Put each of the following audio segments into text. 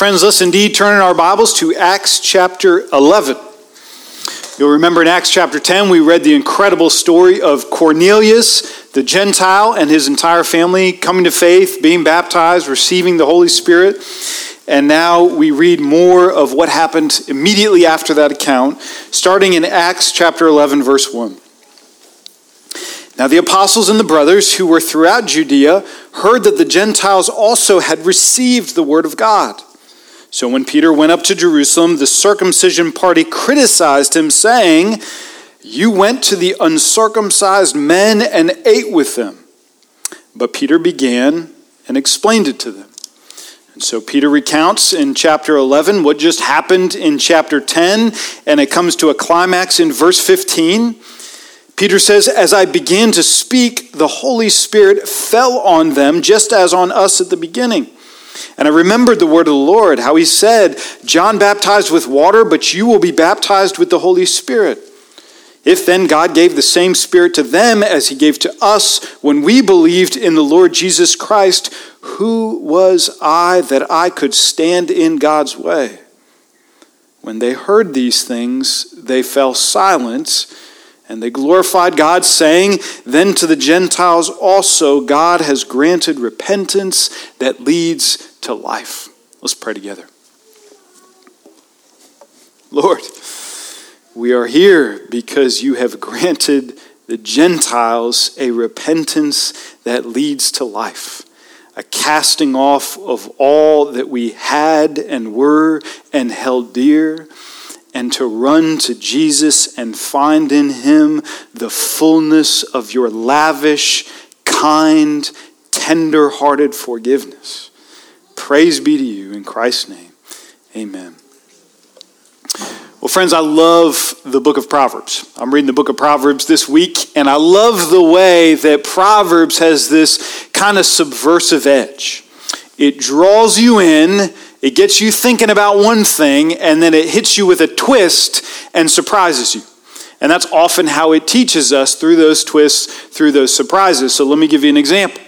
Friends, let's indeed turn in our Bibles to Acts chapter 11. You'll remember in Acts chapter 10, we read the incredible story of Cornelius, the Gentile, and his entire family coming to faith, being baptized, receiving the Holy Spirit. And now we read more of what happened immediately after that account, starting in Acts chapter 11, verse 1. Now, the apostles and the brothers who were throughout Judea heard that the Gentiles also had received the word of God. So when Peter went up to Jerusalem, the circumcision party criticized him, saying, You went to the uncircumcised men and ate with them. But Peter began and explained it to them. And so Peter recounts in chapter 11 what just happened in chapter 10, and it comes to a climax in verse 15. Peter says, As I began to speak, the Holy Spirit fell on them just as on us at the beginning. And I remembered the word of the Lord, how he said, John baptized with water, but you will be baptized with the Holy Spirit. If then God gave the same Spirit to them as he gave to us when we believed in the Lord Jesus Christ, who was I that I could stand in God's way? When they heard these things, they fell silent and they glorified God, saying, Then to the Gentiles also God has granted repentance that leads to life. Let's pray together. Lord, we are here because you have granted the Gentiles a repentance that leads to life, a casting off of all that we had and were and held dear and to run to Jesus and find in him the fullness of your lavish, kind, tender hearted forgiveness. Praise be to you in Christ's name. Amen. Well, friends, I love the book of Proverbs. I'm reading the book of Proverbs this week, and I love the way that Proverbs has this kind of subversive edge. It draws you in it gets you thinking about one thing, and then it hits you with a twist and surprises you. And that's often how it teaches us through those twists, through those surprises. So let me give you an example.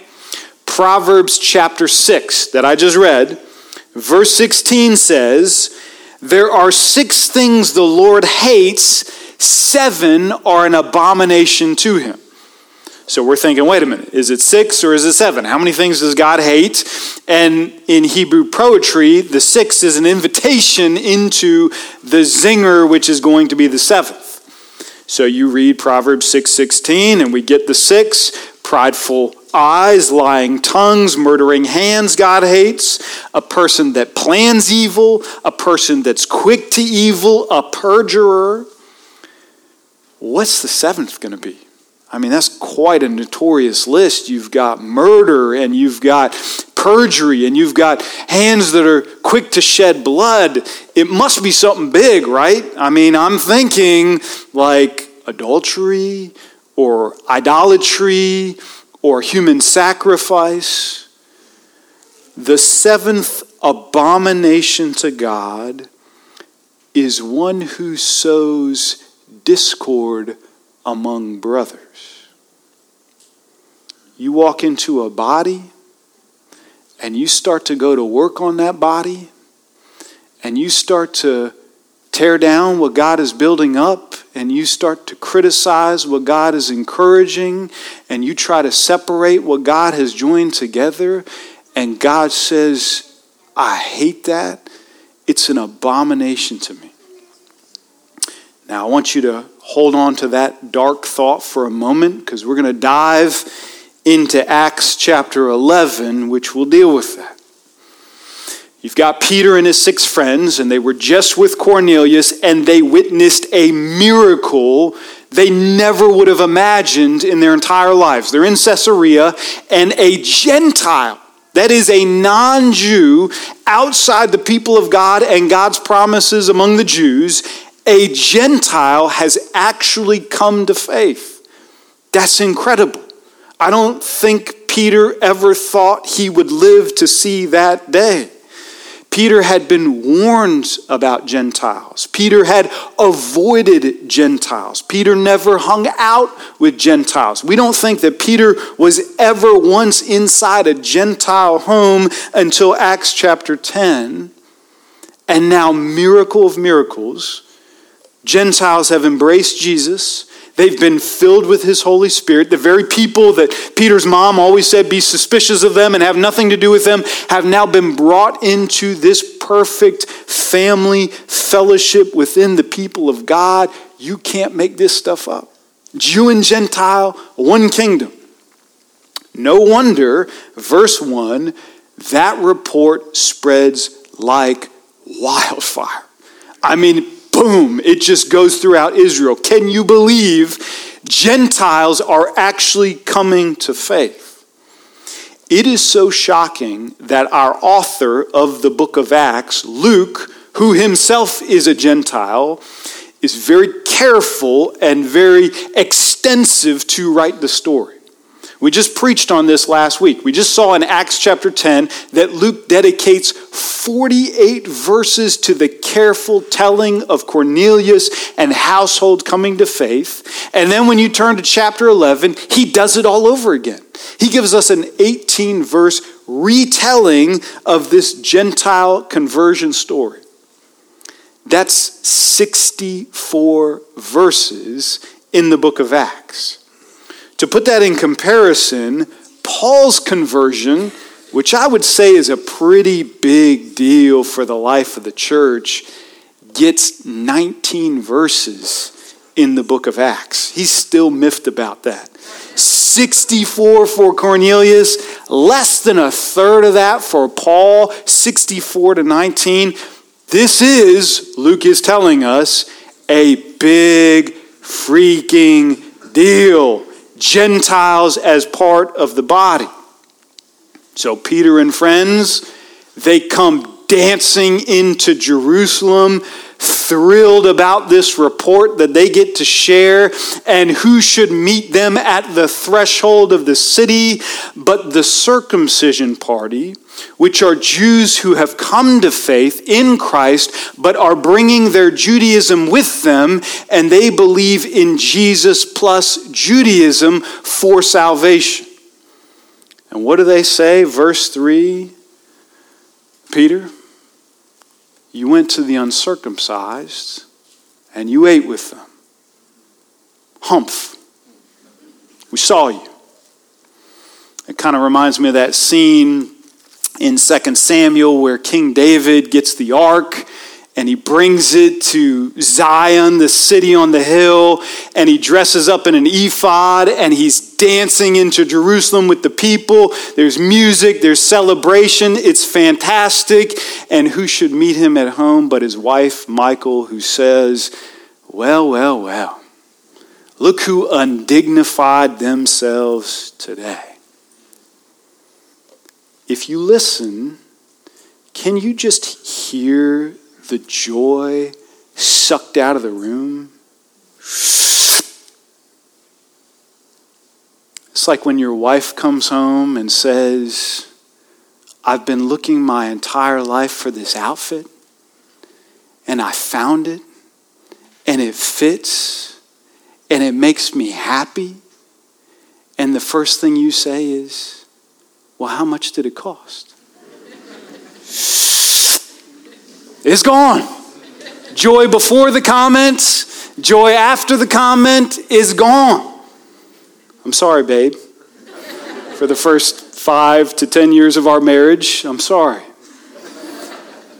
Proverbs chapter 6 that I just read, verse 16 says, There are six things the Lord hates, seven are an abomination to him. So we're thinking, wait a minute, is it six or is it seven? How many things does God hate? And in Hebrew poetry, the six is an invitation into the zinger, which is going to be the seventh. So you read Proverbs 6:16, and we get the six prideful eyes, lying tongues, murdering hands, God hates, a person that plans evil, a person that's quick to evil, a perjurer. What's the seventh going to be? I mean, that's quite a notorious list. You've got murder and you've got perjury and you've got hands that are quick to shed blood. It must be something big, right? I mean, I'm thinking like adultery or idolatry or human sacrifice. The seventh abomination to God is one who sows discord among brothers. You walk into a body and you start to go to work on that body and you start to tear down what God is building up and you start to criticize what God is encouraging and you try to separate what God has joined together and God says, I hate that. It's an abomination to me. Now, I want you to hold on to that dark thought for a moment because we're going to dive into Acts chapter 11, which will deal with that. You've got Peter and his six friends, and they were just with Cornelius, and they witnessed a miracle they never would have imagined in their entire lives. They're in Caesarea, and a Gentile, that is a non Jew, outside the people of God and God's promises among the Jews, a Gentile has actually come to faith. That's incredible. I don't think Peter ever thought he would live to see that day. Peter had been warned about Gentiles. Peter had avoided Gentiles. Peter never hung out with Gentiles. We don't think that Peter was ever once inside a Gentile home until Acts chapter 10. And now, miracle of miracles, Gentiles have embraced Jesus. They've been filled with his Holy Spirit. The very people that Peter's mom always said be suspicious of them and have nothing to do with them have now been brought into this perfect family fellowship within the people of God. You can't make this stuff up. Jew and Gentile, one kingdom. No wonder, verse 1, that report spreads like wildfire. I mean, boom, it just goes throughout Israel. Can you believe Gentiles are actually coming to faith? It is so shocking that our author of the book of Acts, Luke, who himself is a Gentile, is very careful and very extensive to write the story. We just preached on this last week. We just saw in Acts chapter 10 that Luke dedicates 48 verses to the careful telling of Cornelius and household coming to faith. And then when you turn to chapter 11, he does it all over again. He gives us an 18 verse retelling of this Gentile conversion story. That's 64 verses in the book of Acts. To put that in comparison, Paul's conversion, which I would say is a pretty big deal for the life of the church, gets 19 verses in the book of Acts. He's still miffed about that. 64 for Cornelius, less than a third of that for Paul, 64 to 19. This is, Luke is telling us, a big freaking deal. Gentiles as part of the body. So Peter and friends, they come dancing into Jerusalem, thrilled about this report that they get to share, and who should meet them at the threshold of the city but the circumcision party which are Jews who have come to faith in Christ, but are bringing their Judaism with them, and they believe in Jesus plus Judaism for salvation. And what do they say? Verse 3 Peter, you went to the uncircumcised and you ate with them. Humph. We saw you. It kind of reminds me of that scene in 2 Samuel where King David gets the ark and he brings it to Zion, the city on the hill, and he dresses up in an ephod and he's dancing into Jerusalem with the people. There's music, there's celebration. It's fantastic. And who should meet him at home but his wife, Michal, who says, Well, well, well, look who undignified themselves today if you listen, can you just hear the joy sucked out of the room? It's like when your wife comes home and says, I've been looking my entire life for this outfit, and I found it, and it fits, and it makes me happy. And the first thing you say is, well, how much did it cost? it's gone. Joy before the comments, joy after the comment is gone. I'm sorry, babe. For the first five to ten years of our marriage, I'm sorry.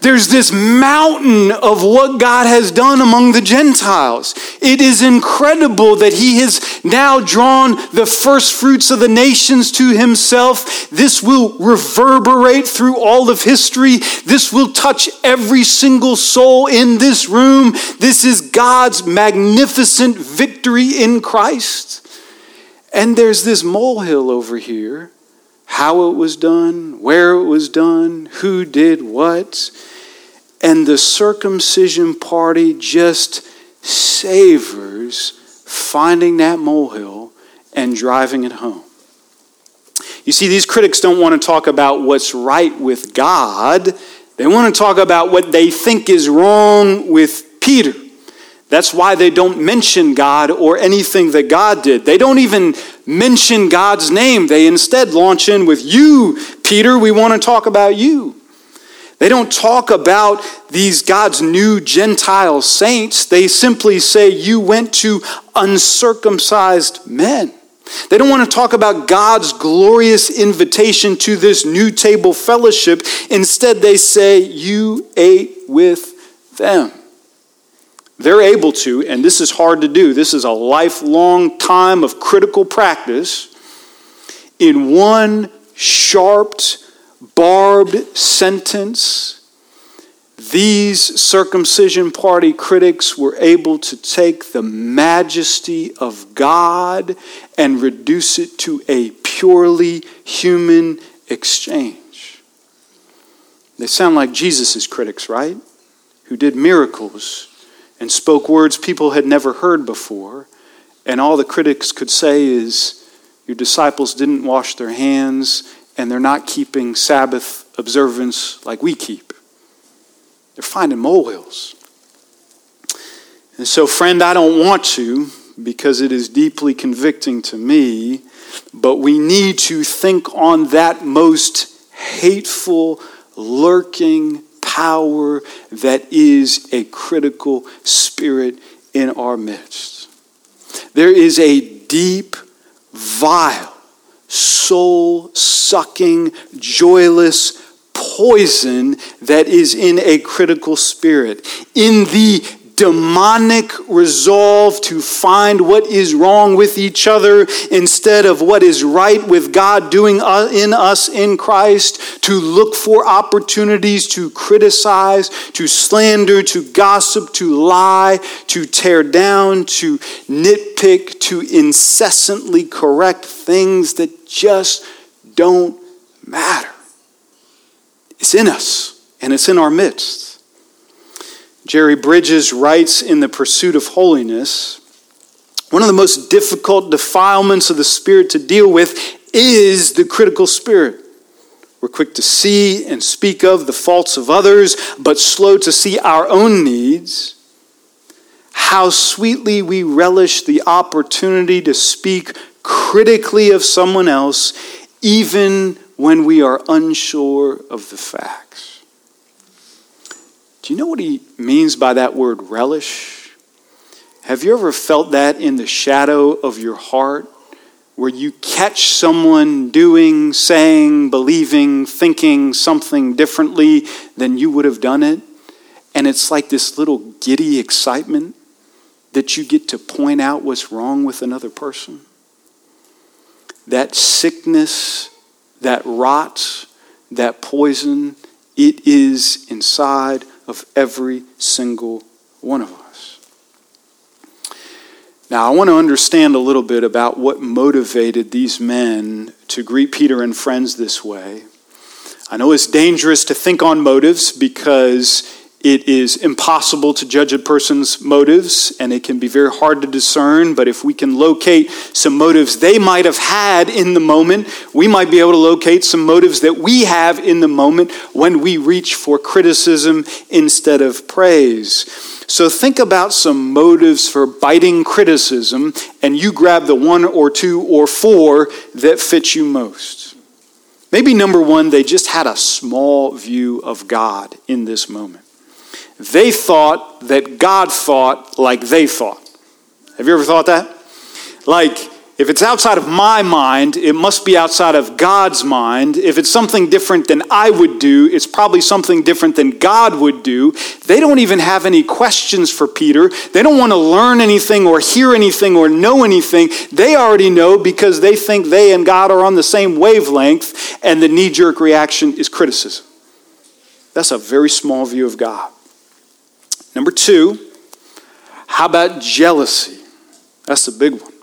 There's this mountain of what God has done among the Gentiles. It is incredible that He has now drawn the first fruits of the nations to Himself. This will reverberate through all of history. This will touch every single soul in this room. This is God's magnificent victory in Christ. And there's this molehill over here how it was done, where it was done, who did what. And the circumcision party just savors finding that molehill and driving it home. You see, these critics don't want to talk about what's right with God. They want to talk about what they think is wrong with Peter. That's why they don't mention God or anything that God did. They don't even mention God's name. They instead launch in with, You, Peter, we want to talk about you. They don't talk about these God's new Gentile saints. They simply say, You went to uncircumcised men. They don't want to talk about God's glorious invitation to this new table fellowship. Instead, they say, You ate with them. They're able to, and this is hard to do, this is a lifelong time of critical practice. In one sharped, barbed sentence, these circumcision party critics were able to take the majesty of God and reduce it to a purely human exchange. They sound like Jesus' critics, right? Who did miracles and spoke words people had never heard before. And all the critics could say is, Your disciples didn't wash their hands, and they're not keeping Sabbath observance like we keep. They're finding molehills. And so, friend, I don't want to because it is deeply convicting to me, but we need to think on that most hateful, lurking power that is a critical spirit in our midst. There is a deep, vile, soul sucking, joyless poison that is in a critical spirit. In the demonic resolve to find what is wrong with each other instead of what is right with God doing uh, in us in Christ, to look for opportunities to criticize, to slander, to gossip, to lie, to tear down, to nitpick, to incessantly correct things that just don't matter. It's in us and it's in our midst. Jerry Bridges writes in The Pursuit of Holiness one of the most difficult defilements of the spirit to deal with is the critical spirit. We're quick to see and speak of the faults of others, but slow to see our own needs. How sweetly we relish the opportunity to speak critically of someone else, even when we are unsure of the facts. Do you know what he means by that word relish? Have you ever felt that in the shadow of your heart where you catch someone doing, saying, believing, thinking something differently than you would have done it? And it's like this little giddy excitement that you get to point out what's wrong with another person. That sickness, that rot, that poison, it is inside of every single one of us. Now, I want to understand a little bit about what motivated these men to greet Peter and friends this way. I know it's dangerous to think on motives because it is impossible to judge a person's motives, and it can be very hard to discern. But if we can locate some motives they might have had in the moment, we might be able to locate some motives that we have in the moment when we reach for criticism instead of praise. So think about some motives for biting criticism, and you grab the one or two or four that fit you most. Maybe number one, they just had a small view of God in this moment. They thought that God thought like they thought. Have you ever thought that? Like, if it's outside of my mind, it must be outside of God's mind. If it's something different than I would do, it's probably something different than God would do. They don't even have any questions for Peter. They don't want to learn anything or hear anything or know anything. They already know because they think they and God are on the same wavelength, and the knee jerk reaction is criticism. That's a very small view of God. Number two, how about jealousy? That's the big one.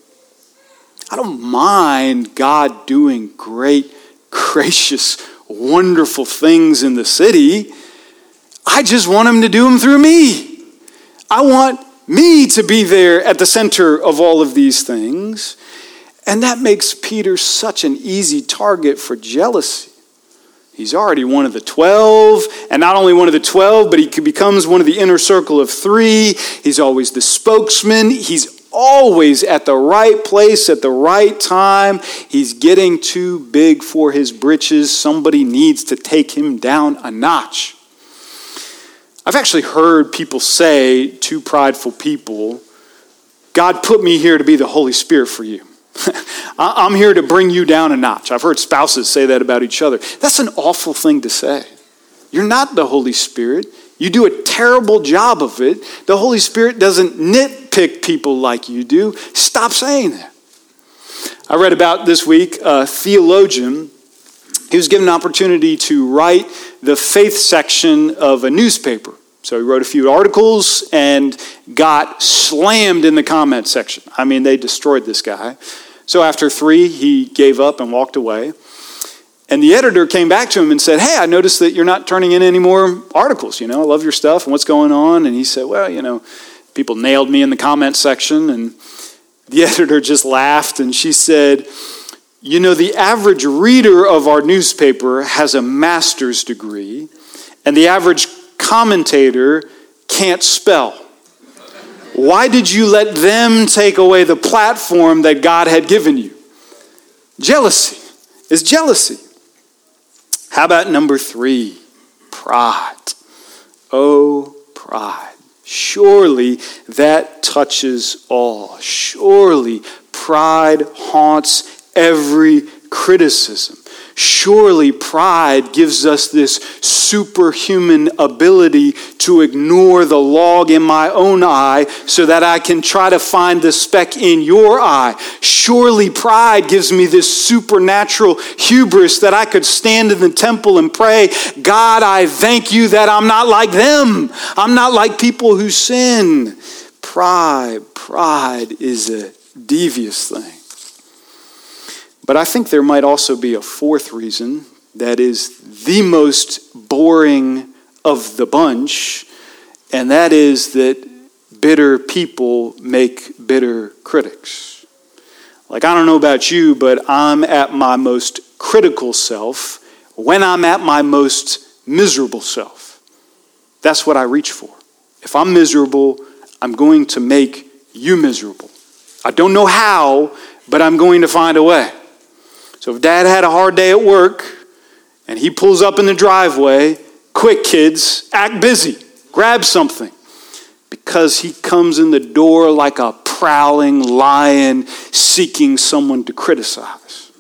I don't mind God doing great, gracious, wonderful things in the city. I just want Him to do them through me. I want me to be there at the center of all of these things. And that makes Peter such an easy target for jealousy. He's already one of the 12, and not only one of the 12, but he becomes one of the inner circle of three. He's always the spokesman. He's always at the right place at the right time. He's getting too big for his britches. Somebody needs to take him down a notch. I've actually heard people say to prideful people, God put me here to be the Holy Spirit for you. I'm here to bring you down a notch. I've heard spouses say that about each other. That's an awful thing to say. You're not the Holy Spirit. You do a terrible job of it. The Holy Spirit doesn't nitpick people like you do. Stop saying that. I read about this week a theologian. He was given an opportunity to write the faith section of a newspaper. So he wrote a few articles and got slammed in the comment section. I mean, they destroyed this guy. So after three, he gave up and walked away. And the editor came back to him and said, Hey, I noticed that you're not turning in any more articles. You know, I love your stuff and what's going on. And he said, Well, you know, people nailed me in the comment section. And the editor just laughed and she said, You know, the average reader of our newspaper has a master's degree, and the average commentator can't spell. Why did you let them take away the platform that God had given you? Jealousy is jealousy. How about number three? Pride. Oh, pride. Surely that touches all. Surely pride haunts every criticism. Surely pride gives us this superhuman ability to ignore the log in my own eye so that I can try to find the speck in your eye. Surely pride gives me this supernatural hubris that I could stand in the temple and pray, God, I thank you that I'm not like them. I'm not like people who sin. Pride, pride is a devious thing. But I think there might also be a fourth reason that is the most boring of the bunch, and that is that bitter people make bitter critics. Like, I don't know about you, but I'm at my most critical self when I'm at my most miserable self. That's what I reach for. If I'm miserable, I'm going to make you miserable. I don't know how, but I'm going to find a way. So if dad had a hard day at work and he pulls up in the driveway, quick kids, act busy, grab something. Because he comes in the door like a prowling lion seeking someone to criticize.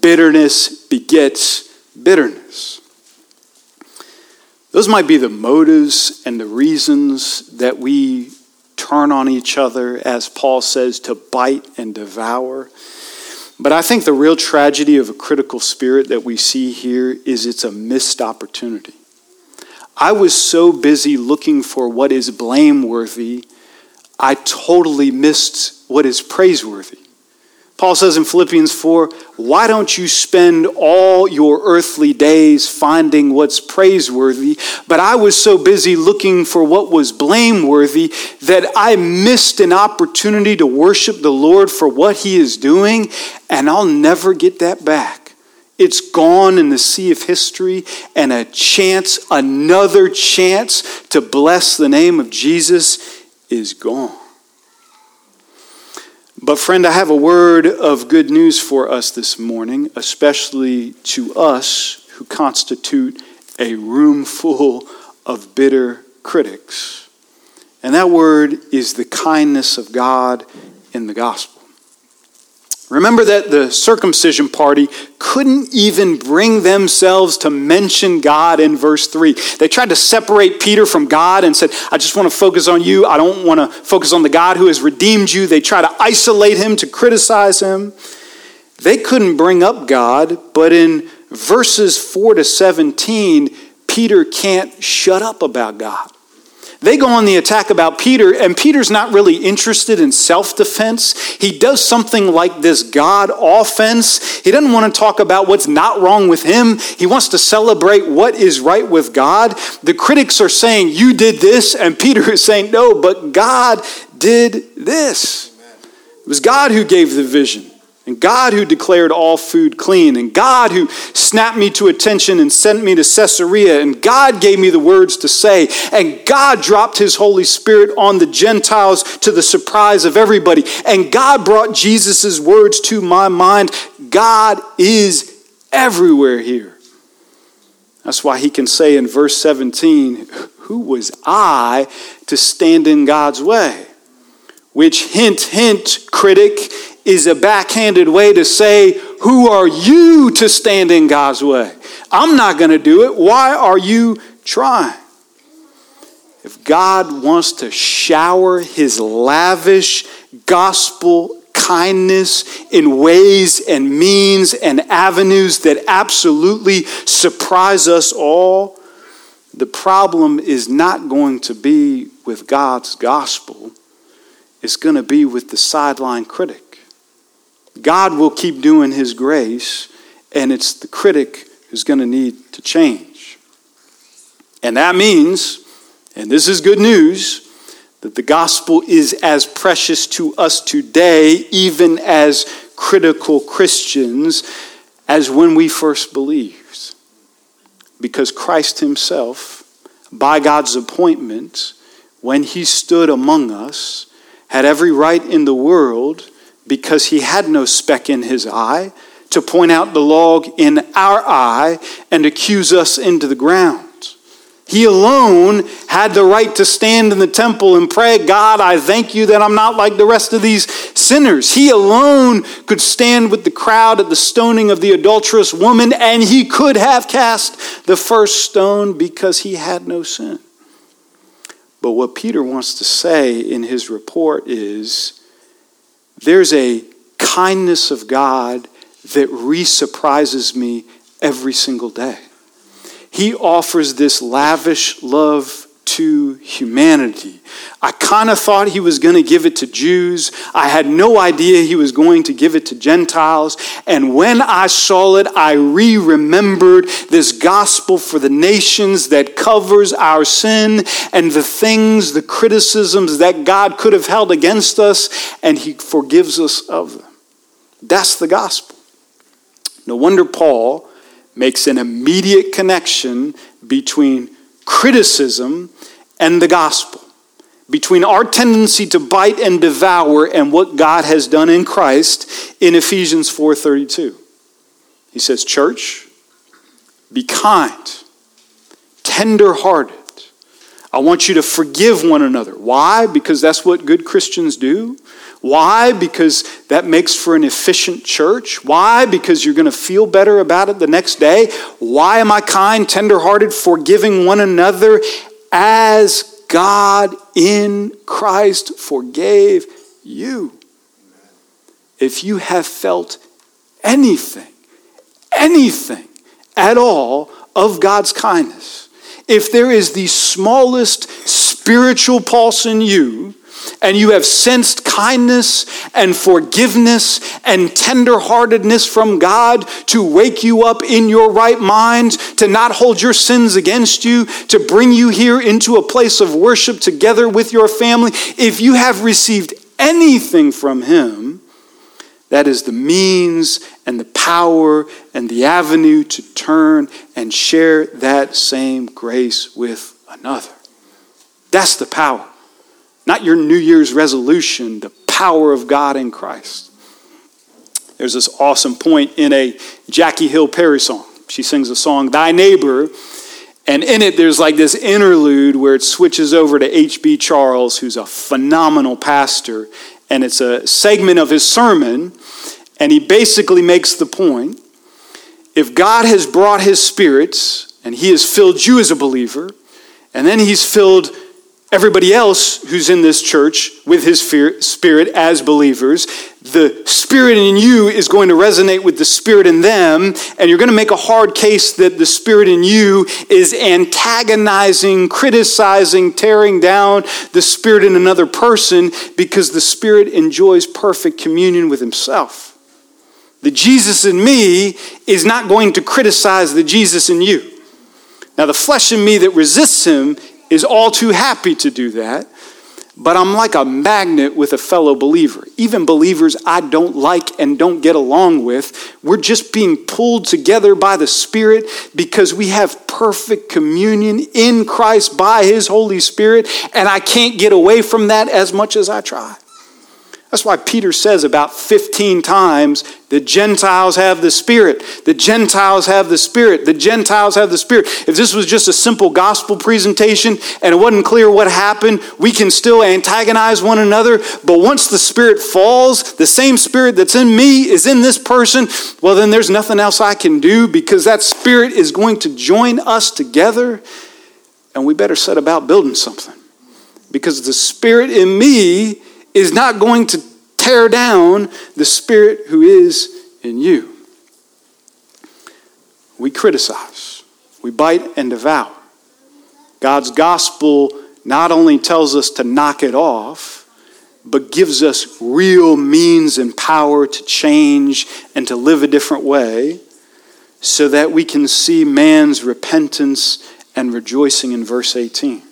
Bitterness begets bitterness. Those might be the motives and the reasons that we turn on each other, as Paul says, to bite and devour. But I think the real tragedy of a critical spirit that we see here is it's a missed opportunity. I was so busy looking for what is blameworthy, I totally missed what is praiseworthy. Paul says in Philippians 4 Why don't you spend all your earthly days finding what's praiseworthy? But I was so busy looking for what was blameworthy that I missed an opportunity to worship the Lord for what he is doing, and I'll never get that back. It's gone in the sea of history, and a chance, another chance to bless the name of Jesus is gone. But, friend, I have a word of good news for us this morning, especially to us who constitute a room full of bitter critics. And that word is the kindness of God in the gospel. Remember that the circumcision party couldn't even bring themselves to mention God in verse 3. They tried to separate Peter from God and said, I just want to focus on you. I don't want to focus on the God who has redeemed you. They try to isolate him, to criticize him. They couldn't bring up God, but in verses 4 to 17, Peter can't shut up about God. They go on the attack about Peter, and Peter's not really interested in self defense. He does something like this God offense. He doesn't want to talk about what's not wrong with him. He wants to celebrate what is right with God. The critics are saying, You did this, and Peter is saying, No, but God did this. It was God who gave the vision and God who declared all food clean, and God who snapped me to attention and sent me to Caesarea, and God gave me the words to say, and God dropped his Holy Spirit on the Gentiles to the surprise of everybody, and God brought Jesus' words to my mind. God is everywhere here. That's why he can say in verse 17, who was I to stand in God's way? Which, hint, hint, critic, is a backhanded way to say, Who are you to stand in God's way? I'm not going to do it. Why are you trying? If God wants to shower his lavish gospel kindness in ways and means and avenues that absolutely surprise us all, the problem is not going to be with God's gospel, it's going to be with the sideline critic. God will keep doing his grace, and it's the critic who's going to need to change. And that means, and this is good news, that the gospel is as precious to us today, even as critical Christians, as when we first believed. Because Christ Himself, by God's appointment, when He stood among us, had every right in the world, because He had no speck in His eye, to point out the log in our eye and accuse us into the ground. He alone had the right to stand in the temple and pray, God, I thank you that I'm not like the rest of these sinners. He alone could stand with the crowd at the stoning of the adulterous woman, and he could have cast the first stone because he had no sin. But what Peter wants to say in his report is there's a kindness of God that re surprises me every single day. He offers this lavish love to humanity. I kind of thought he was going to give it to Jews. I had no idea he was going to give it to Gentiles. And when I saw it, I re remembered this gospel for the nations that covers our sin and the things, the criticisms that God could have held against us, and he forgives us of them. That's the gospel. No wonder Paul makes an immediate connection between criticism and the gospel, between our tendency to bite and devour and what God has done in Christ in Ephesians 4:32. He says, "Church, be kind, tender-hearted. I want you to forgive one another. Why? Because that's what good Christians do. Why? Because that makes for an efficient church. Why? Because you're going to feel better about it the next day. Why am I kind, tenderhearted, forgiving one another as God in Christ forgave you? If you have felt anything, anything at all of God's kindness, if there is the smallest spiritual pulse in you, and you have sensed kindness and forgiveness and tenderheartedness from God to wake you up in your right mind, to not hold your sins against you, to bring you here into a place of worship together with your family, if you have received anything from Him, that is the means and the power and the avenue to turn and share that same grace with another. That's the power. Not your New Year's resolution, the power of God in Christ. There's this awesome point in a Jackie Hill Perry song. She sings a song, Thy Neighbor, and in it there's like this interlude where it switches over to H.B. Charles, who's a phenomenal pastor, and it's a segment of his sermon, and he basically makes the point if God has brought his spirits and he has filled you as a believer, and then he's filled everybody else who's in this church with his spirit as believers, the spirit in you is going to resonate with the spirit in them, and you're going to make a hard case that the spirit in you is antagonizing, criticizing, tearing down the spirit in another person because the spirit enjoys perfect communion with himself. The Jesus in me is not going to criticize the Jesus in you. Now, the flesh in me that resists him is all too happy to do that, but I'm like a magnet with a fellow believer. Even believers I don't like and don't get along with, we're just being pulled together by the Spirit because we have perfect communion in Christ by His Holy Spirit, and I can't get away from that as much as I try. That's why Peter says about 15 times the Gentiles have the Spirit. The Gentiles have the Spirit. The Gentiles have the Spirit. If this was just a simple gospel presentation and it wasn't clear what happened, we can still antagonize one another. But once the Spirit falls, the same Spirit that's in me is in this person, well, then there's nothing else I can do because that Spirit is going to join us together. And we better set about building something because the Spirit in me is not going to tear down the Spirit who is in you. We criticize, we bite and devour. God's gospel not only tells us to knock it off, but gives us real means and power to change and to live a different way so that we can see man's repentance and rejoicing in verse 18.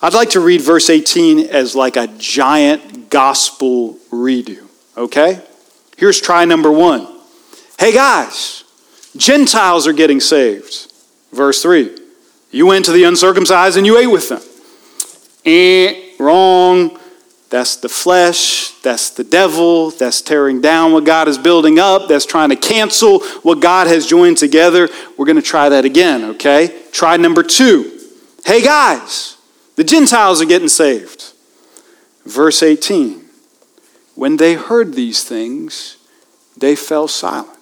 I'd like to read verse 18 as like a giant gospel redo, okay? Here's try number one. Hey guys, Gentiles are getting saved. Verse 3. You went to the uncircumcised and you ate with them. Eh, wrong. That's the flesh. That's the devil. That's tearing down what God is building up. That's trying to cancel what God has joined together. We're going to try that again, okay? Try number two. Hey guys, the Gentiles are getting saved. Verse 18 When they heard these things, they fell silent.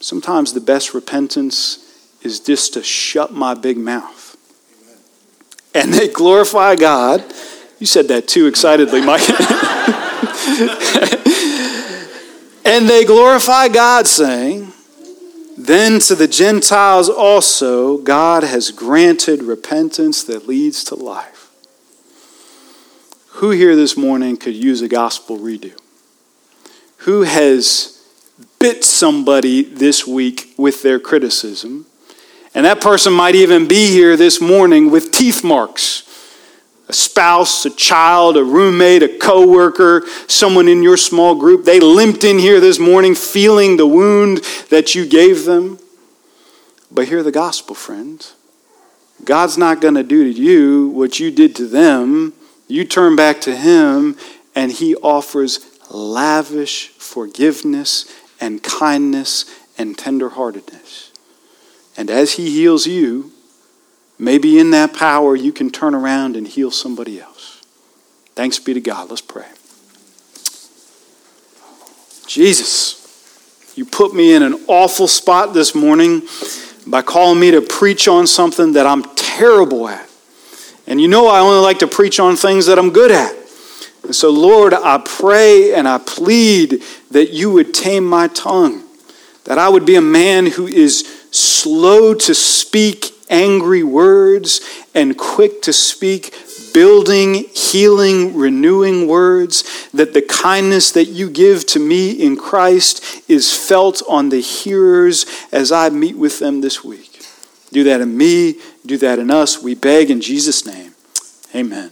Sometimes the best repentance is just to shut my big mouth. And they glorify God. You said that too excitedly, Mike. and they glorify God, saying, then to the Gentiles also, God has granted repentance that leads to life. Who here this morning could use a gospel redo? Who has bit somebody this week with their criticism? And that person might even be here this morning with teeth marks a spouse, a child, a roommate, a coworker, someone in your small group. They limped in here this morning feeling the wound that you gave them. But hear the gospel, friends. God's not going to do to you what you did to them. You turn back to Him, and He offers lavish forgiveness and kindness and tenderheartedness. And as He heals you, Maybe in that power, you can turn around and heal somebody else. Thanks be to God. Let's pray. Jesus, you put me in an awful spot this morning by calling me to preach on something that I'm terrible at. And you know, I only like to preach on things that I'm good at. And so, Lord, I pray and I plead that you would tame my tongue, that I would be a man who is slow to speak angry words and quick to speak building, healing, renewing words, that the kindness that you give to me in Christ is felt on the hearers as I meet with them this week. Do that in me, do that in us. We beg in Jesus' name. Amen.